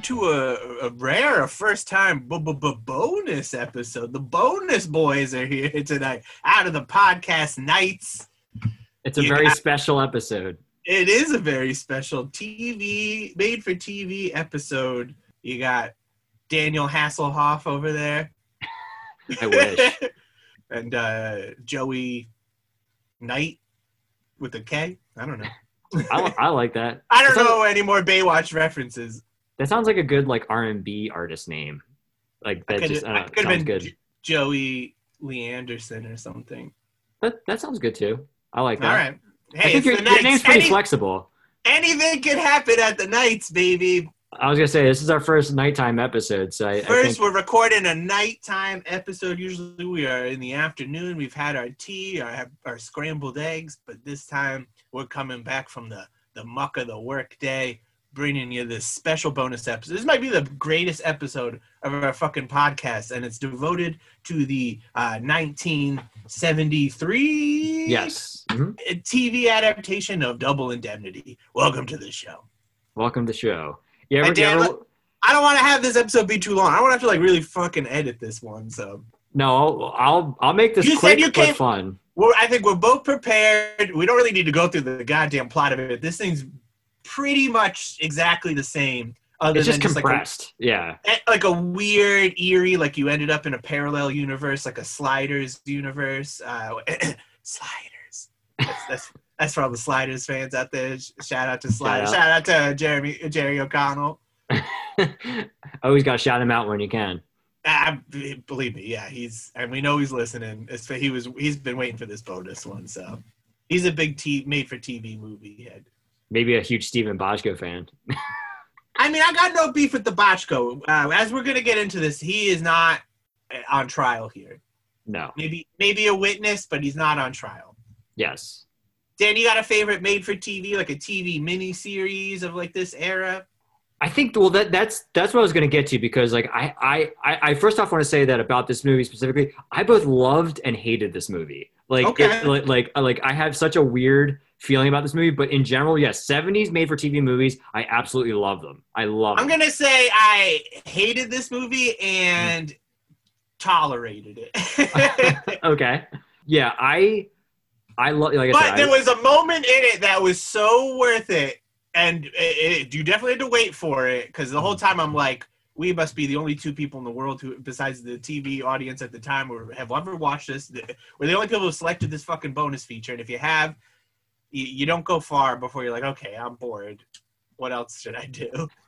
welcome to a, a rare, a first time b- b- b- bonus episode. The bonus boys are here tonight out of the podcast nights. It's a You very got- special episode. It is a very special TV, made for TV episode. You got Daniel Hasselhoff over there. I wish. and uh, Joey Knight with a K. I don't know. I, I like that. I don't know any more Baywatch references. That sounds like a good like R and B artist name. Like that could just uh, I have sounds been good. J- Joey Lee Anderson or something. That that sounds good too. I like that. All right. I think your, your name's pretty Any- flexible. anything can happen at the nights, baby. I was gonna say this is our first nighttime episode, so I, I First, think we're recording a nighttime episode. Usually, we are in the afternoon. We've had our tea, our, our scrambled eggs, but this time we're coming back from the the muck of the work day, bringing you this special bonus episode. This might be the greatest episode of our fucking podcast, and it's devoted to the uh, 1973 yes. Mhm. TV adaptation of Double Indemnity. Welcome to the show. Welcome to the show. Yeah, ever, Dan, ever- I don't want to have this episode be too long. I want to have to like really fucking edit this one. So no, I'll, I'll make this You said quick you but came- fun. we're, I think we're both prepared. We don't really need to go through the goddamn plot of it. This thing's pretty much exactly the same. Other It's just than like a- compressed. yeah. eh, like a weird, eerie, like you ended up in a parallel universe, like a Sliders universe. Uh, sliders. That's, that's that's for all the Sliders fans out there. Shout out to Sliders. out. Shout out to Jeremy Jerry O'Connell. Always gotta shout him out when you can. I, believe me, yeah, he's and we know he's listening. It's, he was he's been waiting for this bonus one, so he's a big t- made for TV movie head. Maybe a huge Steven Bochco fan. I mean, I got no beef with the Bochco. Uh, as we're gonna get into this, he is not uh, on trial here. No. Maybe maybe a witness, but he's not on trial. Yes. Dan, you got a favorite made for TV, like a TV mini series of like this era? I think well that that's that's what I was going to get to because like I I I I first off want to say that about this movie specifically I both loved and hated this movie like Okay. it, like like like I have such a weird feeling about this movie but in general yes 70s made for TV movies. I absolutely love them. I love I'm them. gonna say I hated this movie and tolerated it. okay. Yeah I I love like I but said there I, was a moment in it that was so worth it, and it, it, you definitely had to wait for it because the whole mm-hmm. time I'm like, we must be the only two people in the world who, besides the TV audience at the time, who have ever watched this. We're the only people who selected this fucking bonus feature, and if you have, you, you don't go far before you're like, okay, I'm bored. What else should I do?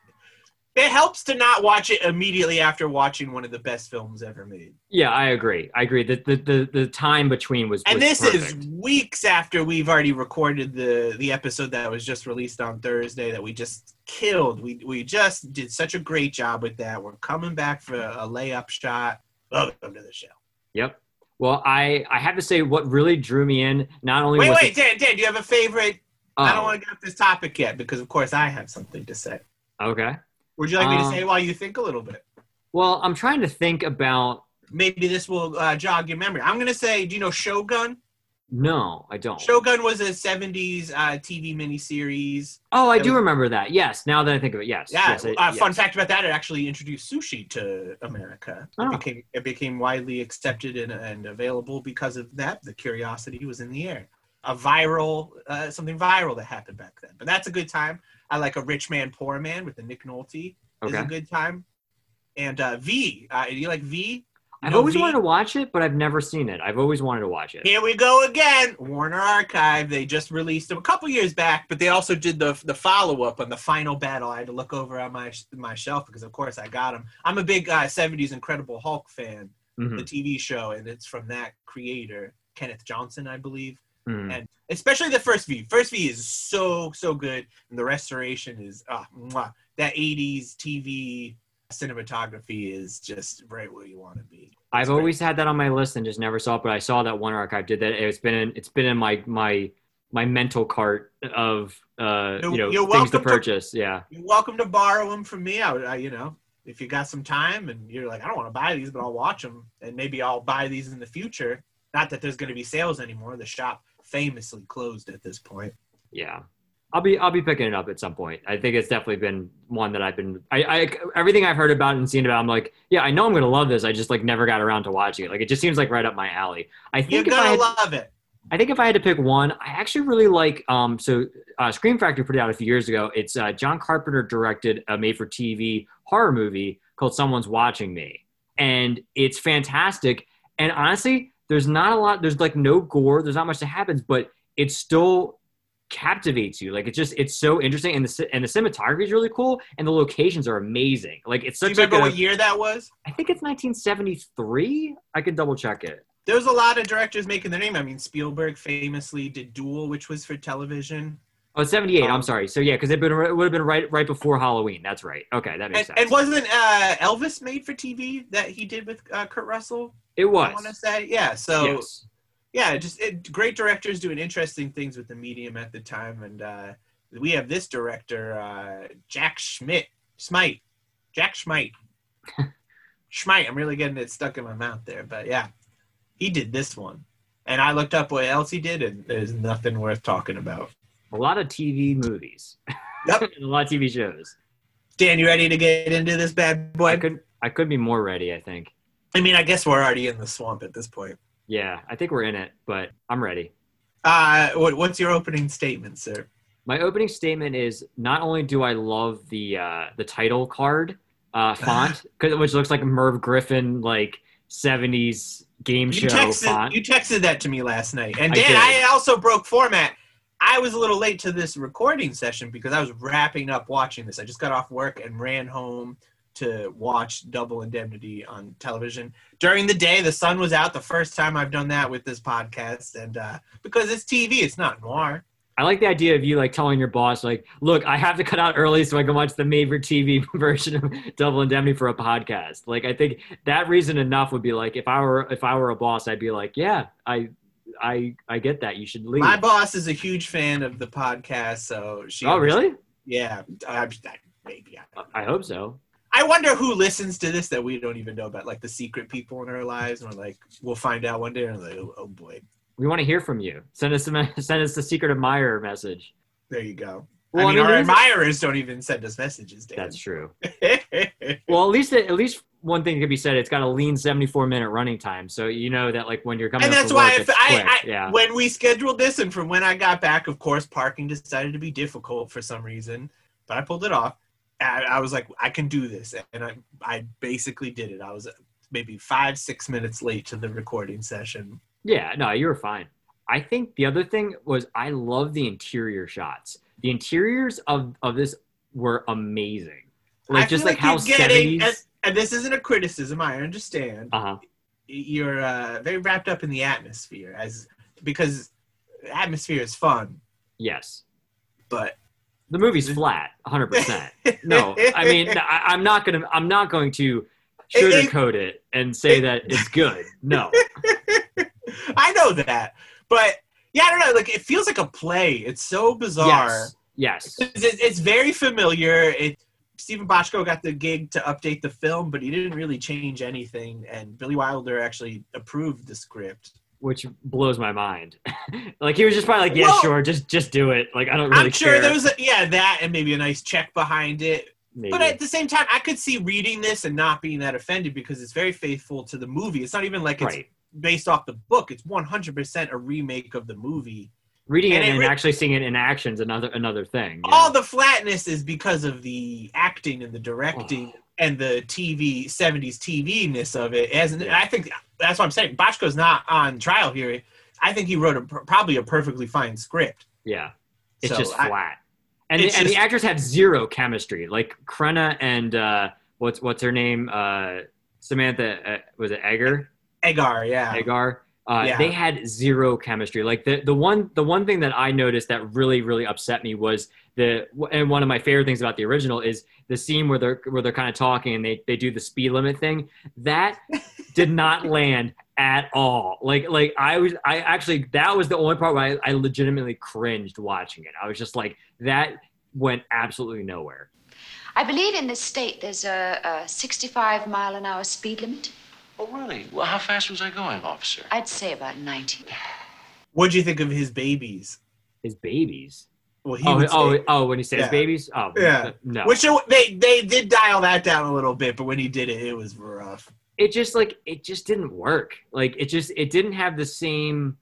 It helps to not watch it immediately after watching one of the best films ever made. yeah I agree I agree that the, the the time between was, and was this perfect. is weeks after we've already recorded the the episode that was just released on Thursday that we just killed. We we just did such a great job with that. We're coming back for a layup shot. Welcome to the show. yep well I I have to say what really drew me in not only Wait, was wait, it, Dan, Dan, do you have a favorite? I don't oh, want to get off this topic yet because, of course, I have something to say. okay Would you like me to Um, say while you think a little bit? Well, I'm trying to think about. Maybe this will uh, jog your memory. I'm going to say, do you know Shogun? No, I don't. Shogun was a 70s uh, TV miniseries. oh, I That do was- remember that. Yes, now that I think of it, yes. Yeah. yes, I- uh, Fun yes. fact about that: it actually introduced sushi to America. It Oh. became it became widely accepted and, and available because of that. The curiosity was in the air. A viral, uh, something viral that happened back then. But that's a good time. I like a rich man, poor man with the Nick Nolte. okay. Is a good time. And uh, V, uh, do you like V? I've always wanted to watch it, but I've never seen it. I've always wanted to watch it. Here we go again. Warner Archive. They just released them a couple years back, but they also did the the follow up on the final battle. I had to look over on my my shelf because, of course, I got them. I'm a big uh, '70s Incredible Hulk fan, Mhm, the TV show, and it's from that creator, Kenneth Johnson, I believe. mhm. And especially the first V. First V is so so good, and the restoration is ah, mwah. that '80s TV cinematography is just right where you want to be. I've great. always had that on my list and just never saw it. But I saw that one Archive did that. It's been in, it's been in my my my mental cart of uh You're- you know you're things to welcome to- purchase. yeah. You're welcome to borrow them from me. I, would- I, you know, if you got some time and you're like, I don't want to buy these, but I'll watch them, and maybe I'll buy these in the future. Not that there's going to be sales anymore. The shop famously closed at this point. Yeah. I'll be I'll be picking it up at some point. I think it's definitely been one that I've been I, I everything I've heard about and seen about. I'm like, yeah, I know I'm gonna love this. I just like never got around to watching it. Like it just seems like right up my alley. I You're think if I gonna had, love it. I think if I had to pick one, I actually really like. Um, so uh, Scream Factory put it out a few years ago. It's uh, John Carpenter directed a made-for-TV horror movie called Someone's Watching Me, and it's fantastic. And honestly, there's not a lot. There's like no gore. There's not much that happens, but it's still captivates you. Like it's just it's so interesting, and the and the cinematography is really cool, and the locations are amazing. Like it's Do you such like remember a, what year that was? I think it's 1973. I could double check it. There's a lot of directors making their name. I mean, Spielberg famously did Duel, which was for television. Oh, 78. Um, I'm sorry. So yeah, because it, been- it would have been right right before Halloween. That's right. Okay, that makes And, sense. and wasn't uh, Elvis made for TV that he did with uh, Kurt Russell? it was. I want to say, yeah. So yes. Yeah, just it, great directors doing interesting things with the medium at the time, and uh, we have this director, uh, Jack Schmidt, Smite, Jack Schmidt, Schmidt. I'm really getting it stuck in my mouth there, but yeah, he did this one, and I looked up what else he did, and there's nothing worth talking about. A lot of TV movies. Yep. a lot of TV shows. Dan, you ready to get into this bad boy? I could I could be more ready. I think. I mean, I guess we're already in the swamp at this point. Yeah, I think we're in it, but I'm ready. Uh, what, what's your opening statement, sir? My opening statement is not only do I love the uh, the title card uh, font, 'cause- which looks like Merv Griffin like '70s game You show texted, font. you texted that to me last night. And Dan, did. I, also broke format. I was a little late to this recording session because I was wrapping up watching this. I just got off work and ran home to watch Double Indemnity on television. During the day, the sun was out. The first time I've done that with this podcast. And uh, because it's TV, it's not noir. I like the idea of you like telling your boss like, "Look, I have to cut out early so I can watch the for TV version of Double Indemnity for a podcast." Like, I think that reason enough would be like, if I were if I were a boss, I'd be like, "Yeah, I, I, I get that. You should leave." My boss is a huge fan of the podcast. So she. oh, really? Yeah. I, I, maybe. I, I hope so. I wonder who listens to this that we don't even know about, like the secret people in our lives. And we're like, we'll find out one day. And like, oh, oh boy, We want to hear from you. Send us a, send us the secret admirer message. there you go. Well, I mean, our admirers don't even send us messages. Dan. That's true. Well, at least at least one thing could be said. It's got a lean 74 minute running time, so you know that like when you're coming. up that's for why work, if it's I, quick. I yeah. when we scheduled this, and from when I got back, of course, parking decided to be difficult for some reason, but I pulled it off. I, I was like, I can do this, and I I basically did it. I was maybe five six minutes late to the recording session. Yeah, no, you were fine. I think the other thing was I love the interior shots. The interiors of of this were amazing. Like I just feel like, how getting- 70s. and, and this isn't a criticism. I understand. Uh-huh. You're uh, very wrapped up in the atmosphere, as because atmosphere is fun, Yes. but The movie's flat, 100%. No, I mean, I, I'm not gonna. I'm not going to sugarcoat it and say that it's good. No. I know that, but yeah, I don't know. Like it feels like a play. It's so bizarre. Yes. Yes. It's, it's very familiar. It Steven Bochco got the gig to update the film, but he didn't really change anything. And Billy Wilder actually approved the script. Which blows my mind. like he was just probably like, yeah, Well- sure, just just do it. Like I don't really I'm sure care. there was a, yeah that and maybe a nice check behind it. Maybe. But at the same time, I could see reading this and not being that offended because it's very faithful to the movie. It's not even like it's right. based off the book. It's 100% a remake of the movie. Reading and it and re- actually seeing it in action is another another thing. All know? the flatness is because of the acting and the directing and the TV 70s TV ness of it. As and I think that's what I'm saying. Bochco's not on trial here. I think he wrote a, probably a perfectly fine script. yeah, it's So just I- flat. And it's and the actors have zero chemistry. Like Crenna and uh, what's what's her name? Uh, Samantha uh, was it Egger? Egar, yeah. Agar. Uh, Yeah. They had zero chemistry. Like the the one the one thing that I noticed that really really upset me was the and one of my favorite things about the original is the scene where they're where they're kind of talking and they they do the speed limit thing. That did not land at all. Like like I was I actually that was the only part where I, I legitimately cringed watching it. I was just like that went absolutely nowhere. I believe in this state there's a, a 65 mile an hour speed limit. Oh, really? Well, how fast was I going, officer? I'd say about 90. What'd you think of his babies? His babies. Well, he Oh, oh, say- oh, when he says Yeah. babies? Oh, Yeah. no. which uh, they they did dial that down a little bit, but when he did it, it was rough. it just like it just didn't work. Like it just it didn't have the same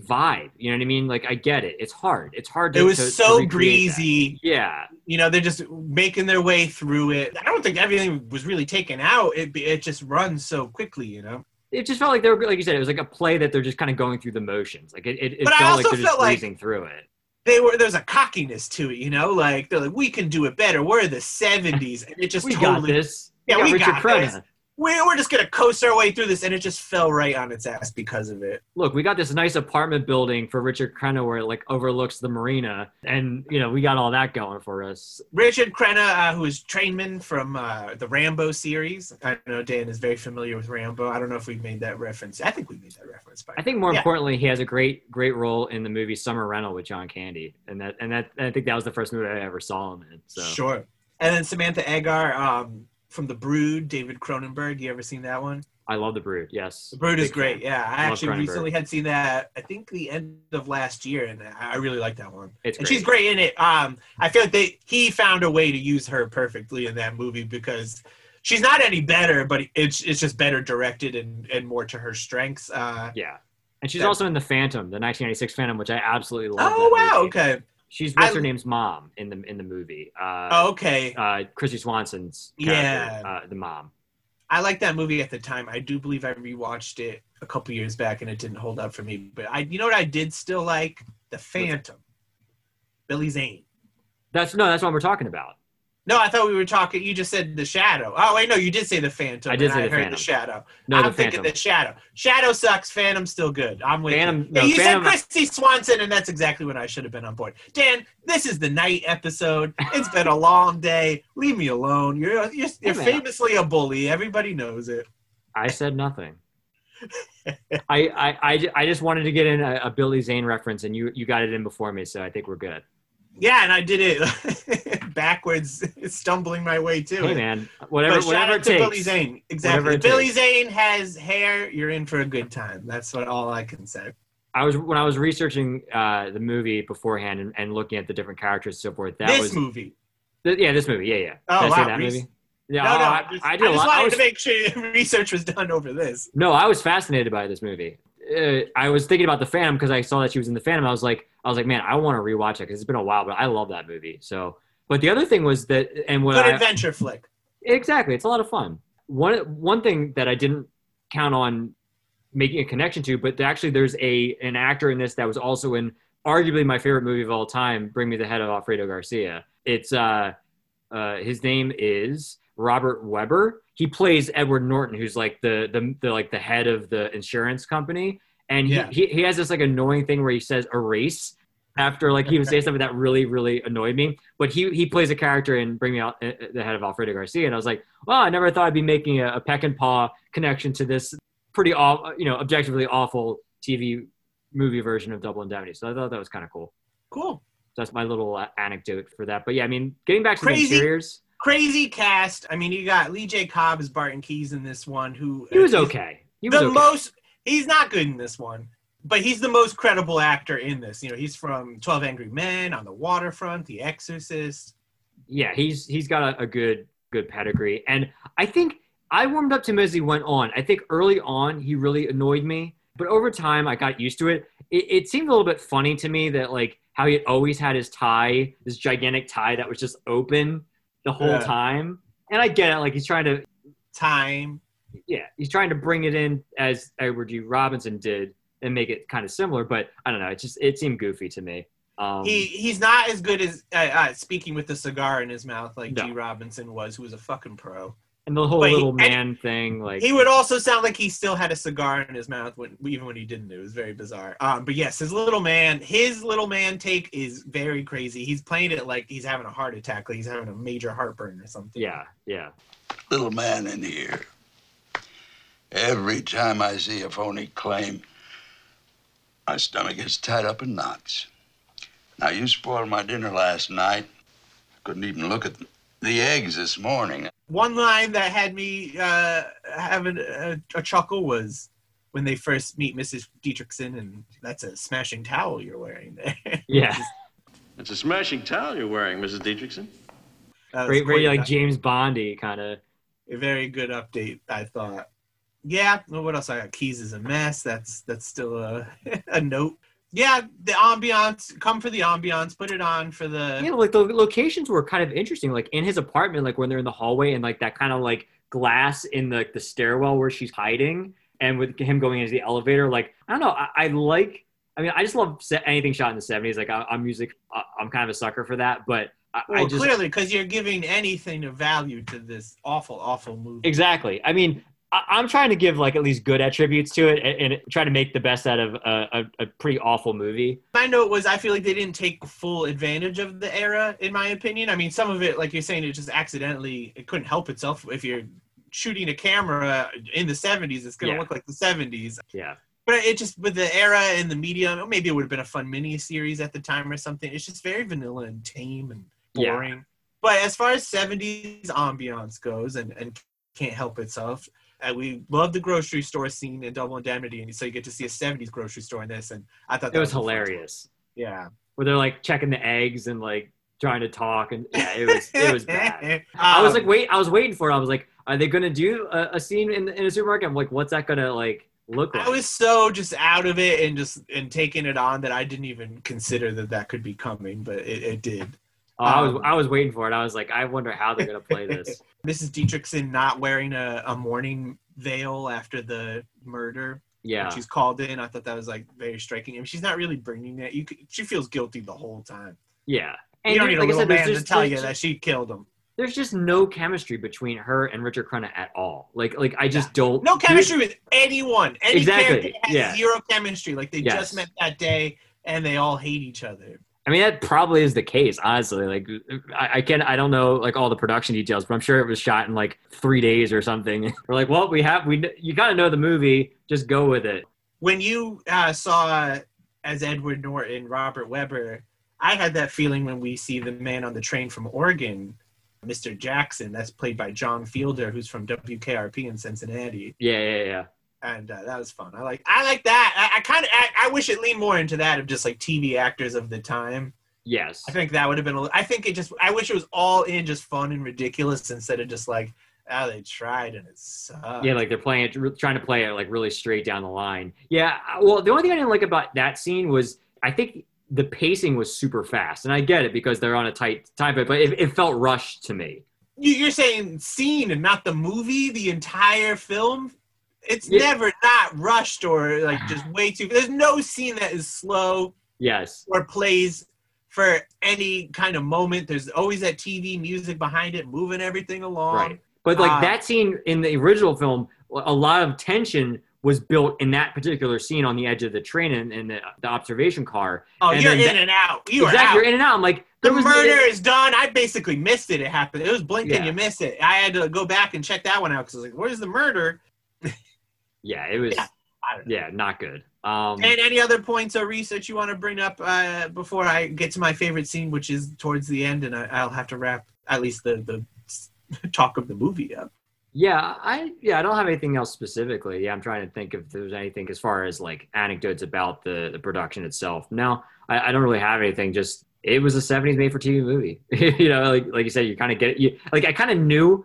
vibe. You know what I mean? Like I get it. It's hard. It's hard. To, It was to- to so recreate that. breezy. Yeah. You know, they're just making their way through it. I don't think everything was really taken out. It it just runs so quickly. You know. It just felt like they were like you said. It was like a play that they're just kind of going through the motions. Like it. It, it But I felt like also they're just felt like- breezing through it. They were there's a cockiness to it, you know, like they're like we can do it better. We're the '70s, and it just We totally got this. Yeah, got we got this. We're, we're just gonna coast our way through this, and it just fell right on its ass because of it. Look, we got this nice apartment building for Richard Crenna where it like overlooks the marina, and you know we got all that going for us. Richard Crenna, uh, who is Trautman from uh, the Rambo series. I know Dan is very familiar with Rambo. I don't know if we made that reference. I think we made that reference. But I think more Yeah. importantly, he has a great, great role in the movie Summer Rental with John Candy, and that, and that, I think that was the first movie I ever saw him in. So sure. And then Samantha Agar um, from The Brood, David Cronenberg. You ever seen that one? I love The Brood. Yes, The Brood is great. Yeah, I Love actually recently had seen that. I think the end of last year, and I I really like that one. It's and great. she's great in it. Um, I feel like they he found a way to use her perfectly in that movie because she's not any better, but it's it's just better directed and and more to her strengths. Uh, Yeah, and she's Yeah. also in the Phantom, the 1996 Phantom, which I absolutely love. oh wow, movie. okay, She's what's I- her name's mom in the in the movie. Uh, oh, okay. uh, Kristy Swanson's Yeah. uh, the mom. I like that movie at the time. I do believe I rewatched it a couple years back, and it didn't hold up for me. But I, you know what, I did still like the Phantom, Billy Zane. That's no, that's what we're talking about. No, I thought we were talking. You just said the Shadow. Oh wait, no, you did say the Phantom. I did say I the heard Phantom. the Shadow. No, I'm thinking Phantom. the Shadow. Shadow sucks. Phantom's still good. I'm with Phantom- you. no, you Phantom- said Kristy Swanson, and that's exactly when I should have been on board. Dan, this is the night episode. It's been a long day. Leave me alone. You're you're, you're famously a bully. Everybody knows it. I said nothing. I, I, I, I just wanted to get in a, a Billy Zane reference, and you you got it in before me, so I think we're good. Yeah, and I did it backwards, stumbling my way to Hey it. man, whatever But shout whatever out it to Billy. Zane. Exactly. If Billy takes. Zane has hair, you're in for a good time. That's what all I can say. I was when I was researching uh, the movie beforehand and, and looking at the different characters and so forth. That was this was movie. th- yeah, this movie. Yeah, yeah. Oh, Did I say wow, that movie? Yeah, no, no, I, just, I I just wanted I was, to make sure research was done over this. no, I was fascinated by this movie. Uh, I was thinking about the Phantom because I saw that she was in the Phantom. I was like, I was like, man, I want to rewatch it because it's been a while, but I love that movie. So, but the other thing was that, and what Good I, adventure flick. Exactly. It's a lot of fun. One one thing that I didn't count on making a connection to, but actually there's a an actor in this that was also in arguably my favorite movie of all time, Bring Me the Head of Alfredo Garcia. It's uh uh his name is Robert Webber. He plays Edward Norton, who's like the the, the like the head of the insurance company. And he, Yeah. he, he has this like annoying thing where he says erase after like he would say something that really really annoyed me but he he plays a character in bring me out uh, the head of alfredo garcia and i was like well i never thought i'd be making a, a Peckinpah connection to this pretty aw- you know objectively awful tv movie version of double indemnity so i thought that was kind of cool Cool. that's my little uh, anecdote for that but yeah i mean getting back to Crazy. the interiors Crazy cast. I mean, you got Lee J. Cobb as Barton Keyes in this one, who he was okay he was the okay. most. He's not good in this one, but he's the most credible actor in this. You know, he's from Twelve Angry Men, On the Waterfront, The Exorcist. yeah, he's he's got a, a good good pedigree, and I think I warmed up to him as he went on. I think early on he really annoyed me, but over time I got used to it. It, it seemed a little bit funny to me that like how he always had his tie, this gigantic tie that was just open the whole Yeah. time, and I get it. Like he's trying to Time. yeah, he's trying to bring it in as Edward G. Robinson did and make it kind of similar, but I don't know. It just it seemed goofy to me. Um, He he's not as good as uh, uh, speaking with the cigar in his mouth like No. G. Robinson was, who was a fucking pro. and the whole but little and- man thing, like He would also sound like he still had a cigar in his mouth when even when he didn't. It was very bizarre. Um, but yes, his little man, his little man take is very crazy. He's playing it like he's having a heart attack, like he's having a major heartburn or something. yeah, yeah. little man in here. Every time I see a phony claim, my stomach gets tied up in knots. Now, you spoiled my dinner last night. I Couldn't even look at the eggs this morning. One line that had me uh, having a, a chuckle was when they first meet Mrs. Dietrichson, and that's a smashing towel you're wearing there. Yeah. It's a smashing towel you're wearing, Mrs. Dietrichson. That was Very, very like a- James Bondy kind of. a very good update, I thought. Yeah, well, what else I got? Keyes is a mess. That's that's still a a note. Yeah, the ambiance. Come for the ambiance. Put it on for the. Yeah, like the locations were kind of interesting. Like in his apartment, like when they're in the hallway and like that kind of like glass in the the stairwell where she's hiding, and with him going into the elevator. Like I don't know, I, I like. I mean, I just love anything shot in the '70s. Like I, I'm music. I'm kind of a sucker for that. But I, I just clearly, because you're giving anything of value to this awful, awful movie. exactly. I mean, I, I'm trying to give like at least good attributes to it and, and try to make the best out of a, a, a pretty awful movie. My note was I feel like they didn't take full advantage of the era, in my opinion. I mean, some of it, like you're saying, it just accidentally it couldn't help itself. If you're shooting a camera in the 70s, it's gonna Yeah. look like the 70s. Yeah. But it just with the era and the medium, oh, maybe it would have been a fun mini series at the time or something. It's just very vanilla and tame and Yeah. boring. But as far as 70s ambiance goes, and, and can't help itself, uh, we love the grocery store scene in Double Indemnity, and so you get to see a 70s grocery store in this, and I thought that It was fun hilarious. Yeah. Where they're like checking the eggs and like trying to talk and yeah, it was it was bad. I was like, Um, wait, I was waiting for it. I was like, are they gonna do a, a scene in, in a supermarket? I'm like, what's that gonna like look like? I was so just out of it and just and taking it on that I didn't even consider that that could be coming, but it, it did. Oh, I was um, I was waiting for it. I was like, I wonder how they're gonna play this. Mrs. Dietrichson not wearing a, a mourning veil after the murder. Yeah, she's called in. I thought that was like very striking. I mean, she's not really bringing it. You, could, she feels guilty the whole time. yeah. you don't need like a little said, man to tell you that she killed him. There's just no chemistry between her and Richard Crenna at all. Like like I just don't. No chemistry with anyone. Any Exactly, character has yeah. zero chemistry. Like they Yes. just met that day and they all hate each other. I mean, that probably is the case, honestly. Like, I, I can't, I don't know, like all the production details, but I'm sure it was shot in like three days or something. We're like, well, we have, we, you gotta know the movie, just go with it. When you uh, saw as Edward Norton Robert Webber, I had that feeling when we see the man on the train from Oregon, Mr. Jackson. That's played by John Fiedler, who's from WKRP in Cincinnati. Yeah, yeah, yeah. And uh, that was fun. I like I like that. I, I kind of I, I wish it leaned more into that of just like TV actors of the time. Yes. I think that would have been. A, I think it just. I wish it was all in just fun and ridiculous instead of just like oh they tried and it sucked. Yeah, like they're playing it, trying to play it like really straight down the line. Yeah. Well, the only thing I didn't like about that scene was I think the pacing was super fast, and I get it because they're on a tight time, but it, it felt rushed to me. You, you're saying scene and not the movie. The entire film. It's Yeah. never not rushed or like just way too. There's no scene that is slow Yes. or plays for any kind of moment. There's always that TV music behind it, moving everything along. Right. But like Uh, that scene in the original film, a lot of tension was built in that particular scene on the edge of the train and, and the, the observation car. Oh, And you're in that- and out. You exactly, are out. you're in and out. I'm like, the murder is done. I basically missed it. It happened. It was blinking. Yeah. You missed it. I had to go back and check that one out because I was like, "Where's the murder?" Yeah, it was. Yeah. Yeah, not good. Um, And any other points or research you want to bring up uh, before I get to my favorite scene, which is towards the end, and I, I'll have to wrap at least the the talk of the movie up. Yeah, I yeah, I don't have anything else specifically. Yeah, I'm trying to think if there's anything as far as like anecdotes about the the production itself. No, I, I don't really have anything. Just it was a '70s made for TV movie. you know, like like you said, you kind of get it. You, like I kind of knew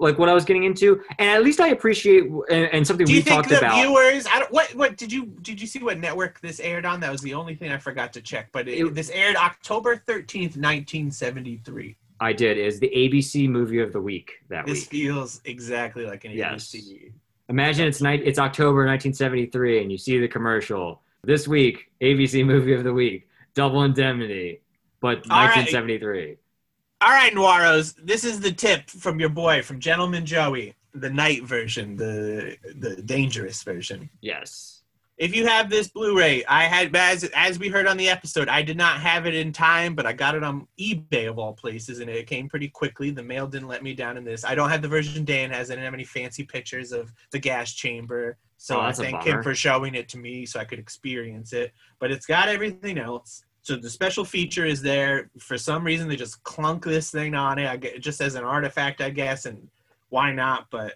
like what I was getting into, and at least I appreciate and, and something Do we you think talked the about. viewers? I don't, what what did you did you see what network this aired on? That was the only thing I forgot to check. But it, It- this aired October thirteenth, nineteen seventy three. I did is the ABC movie of the week that This week. feels exactly like an Yes. ABC. Imagine it's night. It's October 1973, and you see the commercial this week. ABC movie of the week, Double Indemnity, but 1973. All right, Noiros, this is the tip from your boy, from Gentleman Joey, the night version, the the dangerous version. Yes. If you have this Blu-ray, I had as as we heard on the episode, I did not have it in time, but I got it on eBay of all places, and it came pretty quickly. The mail didn't let me down in this. I don't have the version Dan has. I didn't have any fancy pictures of the gas chamber, so Oh, I thank him for showing it to me so I could experience it. But it's got everything else. So the special feature is there. For some reason, they just clunk this thing on it. I get just as an artifact, I guess, and why not? But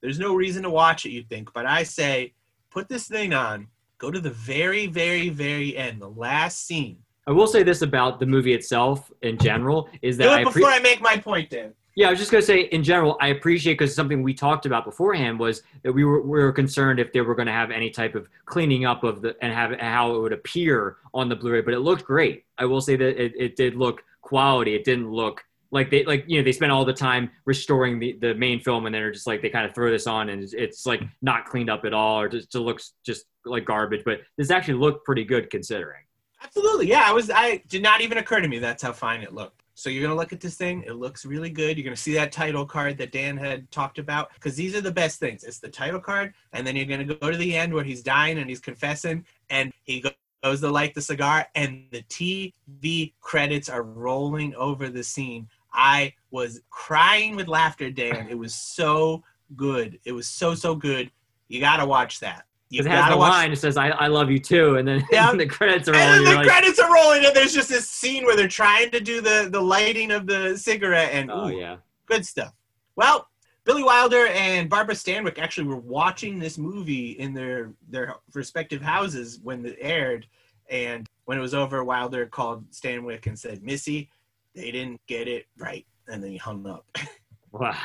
there's no reason to watch it, you think. But I say, put this thing on, go to the very, very, very end, the last scene, I will say this about the movie itself in general is that Do I it before I make my point, Dan. Yeah, I was just gonna say in general, I appreciate because something we talked about beforehand was that we were we were concerned if they were going to have any type of cleaning up of the and have how it would appear on the Blu-ray, but it looked great. I will say that it, it did look quality. It didn't look like they like you know they spent all the time restoring the the main film and then they're just like they kind of throw this on and it's, it's like not cleaned up at all or just looks just like garbage. But this actually looked pretty good considering. Absolutely, yeah. I was. I did not even occur to me that's how fine it looked. So you're gonna look at this thing. It looks really good. You're gonna see that title card that Dan had talked about because these are the best things. It's the title card, and then you're gonna go to the end where he's dying and he's confessing, and he go- goes to light the cigar, and the TV credits are rolling over the scene. I was crying with laughter, Dan. It was so good. It was so so good. You gotta watch that. It has the watch line that says "I, I love you too," and then Yeah. the credits are and rolling. then the like, credits are rolling, and there's just this scene where they're trying to do the the lighting of the cigarette, and oh ooh, yeah. good stuff. Well, Billy Wilder and Barbara Stanwyck actually were watching this movie in their their respective houses when it aired, and when it was over, Wilder called Stanwyck and said, "Missy, they didn't get it right," and then he hung up. Wow.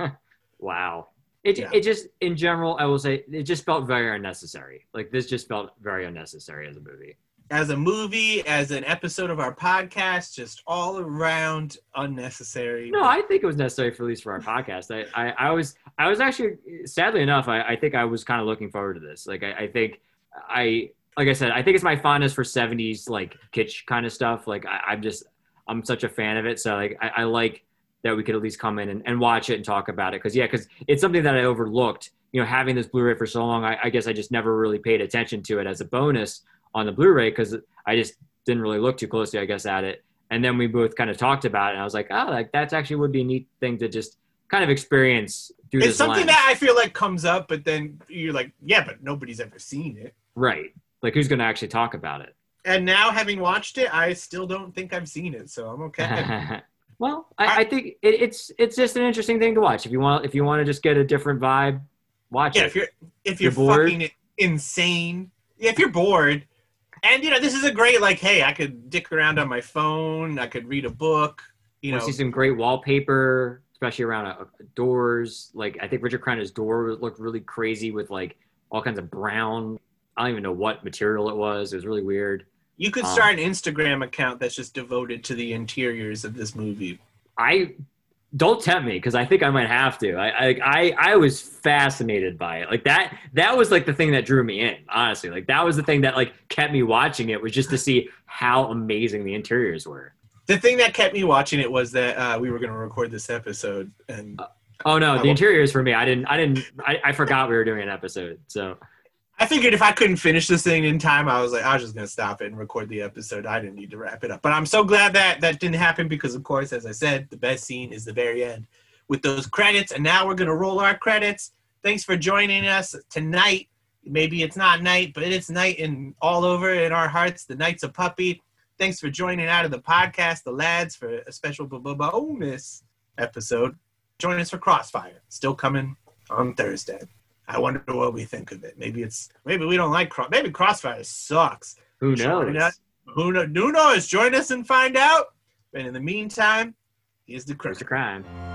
wow. It, Yeah. it just, in general, I will say, it just felt very unnecessary. Like, this just felt very unnecessary as a movie. as a movie, as an episode of our podcast, just all around unnecessary. No, I think it was necessary for at least for our podcast. I, I, I was, I was actually, sadly enough, I, I think I was kind of looking forward to this. Like, I, I think I, like I said, I think it's my fondness for 70s, like, kitsch kind of stuff. Like, I, I'm just, I'm such a fan of it. So, like, I, I like that we could at least come in and, and watch it and talk about it. Cause, yeah, cause it's something that I overlooked, you know, having this Blu ray for so long. I, I guess I just never really paid attention to it as a bonus on the Blu ray because I just didn't really look too closely, I guess, at it. And then we both kind of talked about it, and I was like, oh, like that's actually would be a neat thing to just kind of experience through it's something lens. that I feel like comes up, but then you're like, yeah, but nobody's ever seen it. right. Like, who's going to actually talk about it? And now, having watched it, I still don't think I've seen it, so I'm okay. well, I, I think it, it's it's just an interesting thing to watch. If you want, if you want to just get a different vibe, watch yeah, it. if you're if you're, You're fucking insane, yeah, if you're bored, and you know, this is a great like, hey, I could dick around on my phone, I could read a book, you You know, see some great wallpaper, especially around uh, doors. Like I think Richard Crenna's door looked really crazy with like all kinds of brown. I don't even know what material it was. It was really weird. You could um, start an Instagram account that's just devoted to the interiors of this movie. I don't tempt me because I think I might have to. I, I I I was fascinated by it. Like that that was like the thing that drew me in. Honestly, like that was the thing that like kept me watching it was just to see how amazing the interiors were. The thing that kept me watching it was that uh, we were going to record this episode, and Oh no, I the interiors for me. I didn't. I didn't. I, I forgot we were doing an episode. So I figured if I couldn't finish this thing in time, I was like, I was just gonna stop it and record the episode. I didn't need to wrap it up. But I'm so glad that that didn't happen because, of course, as I said, the best scene is the very end with those credits. And now we're gonna roll our credits. Thanks for joining us tonight. Maybe it's not night, but it's night and all over in our hearts. The night's a puppy. Thanks for joining out of the podcast, the lads, for a special bonus episode. Join us for Crossfire, still coming on Thursday. I wonder what we think of it. Maybe it's maybe we don't like cross. Maybe Crossfire sucks. who knows? us. Who, know, who knows? Join us and find out. And in the meantime, here's the crime. the crime?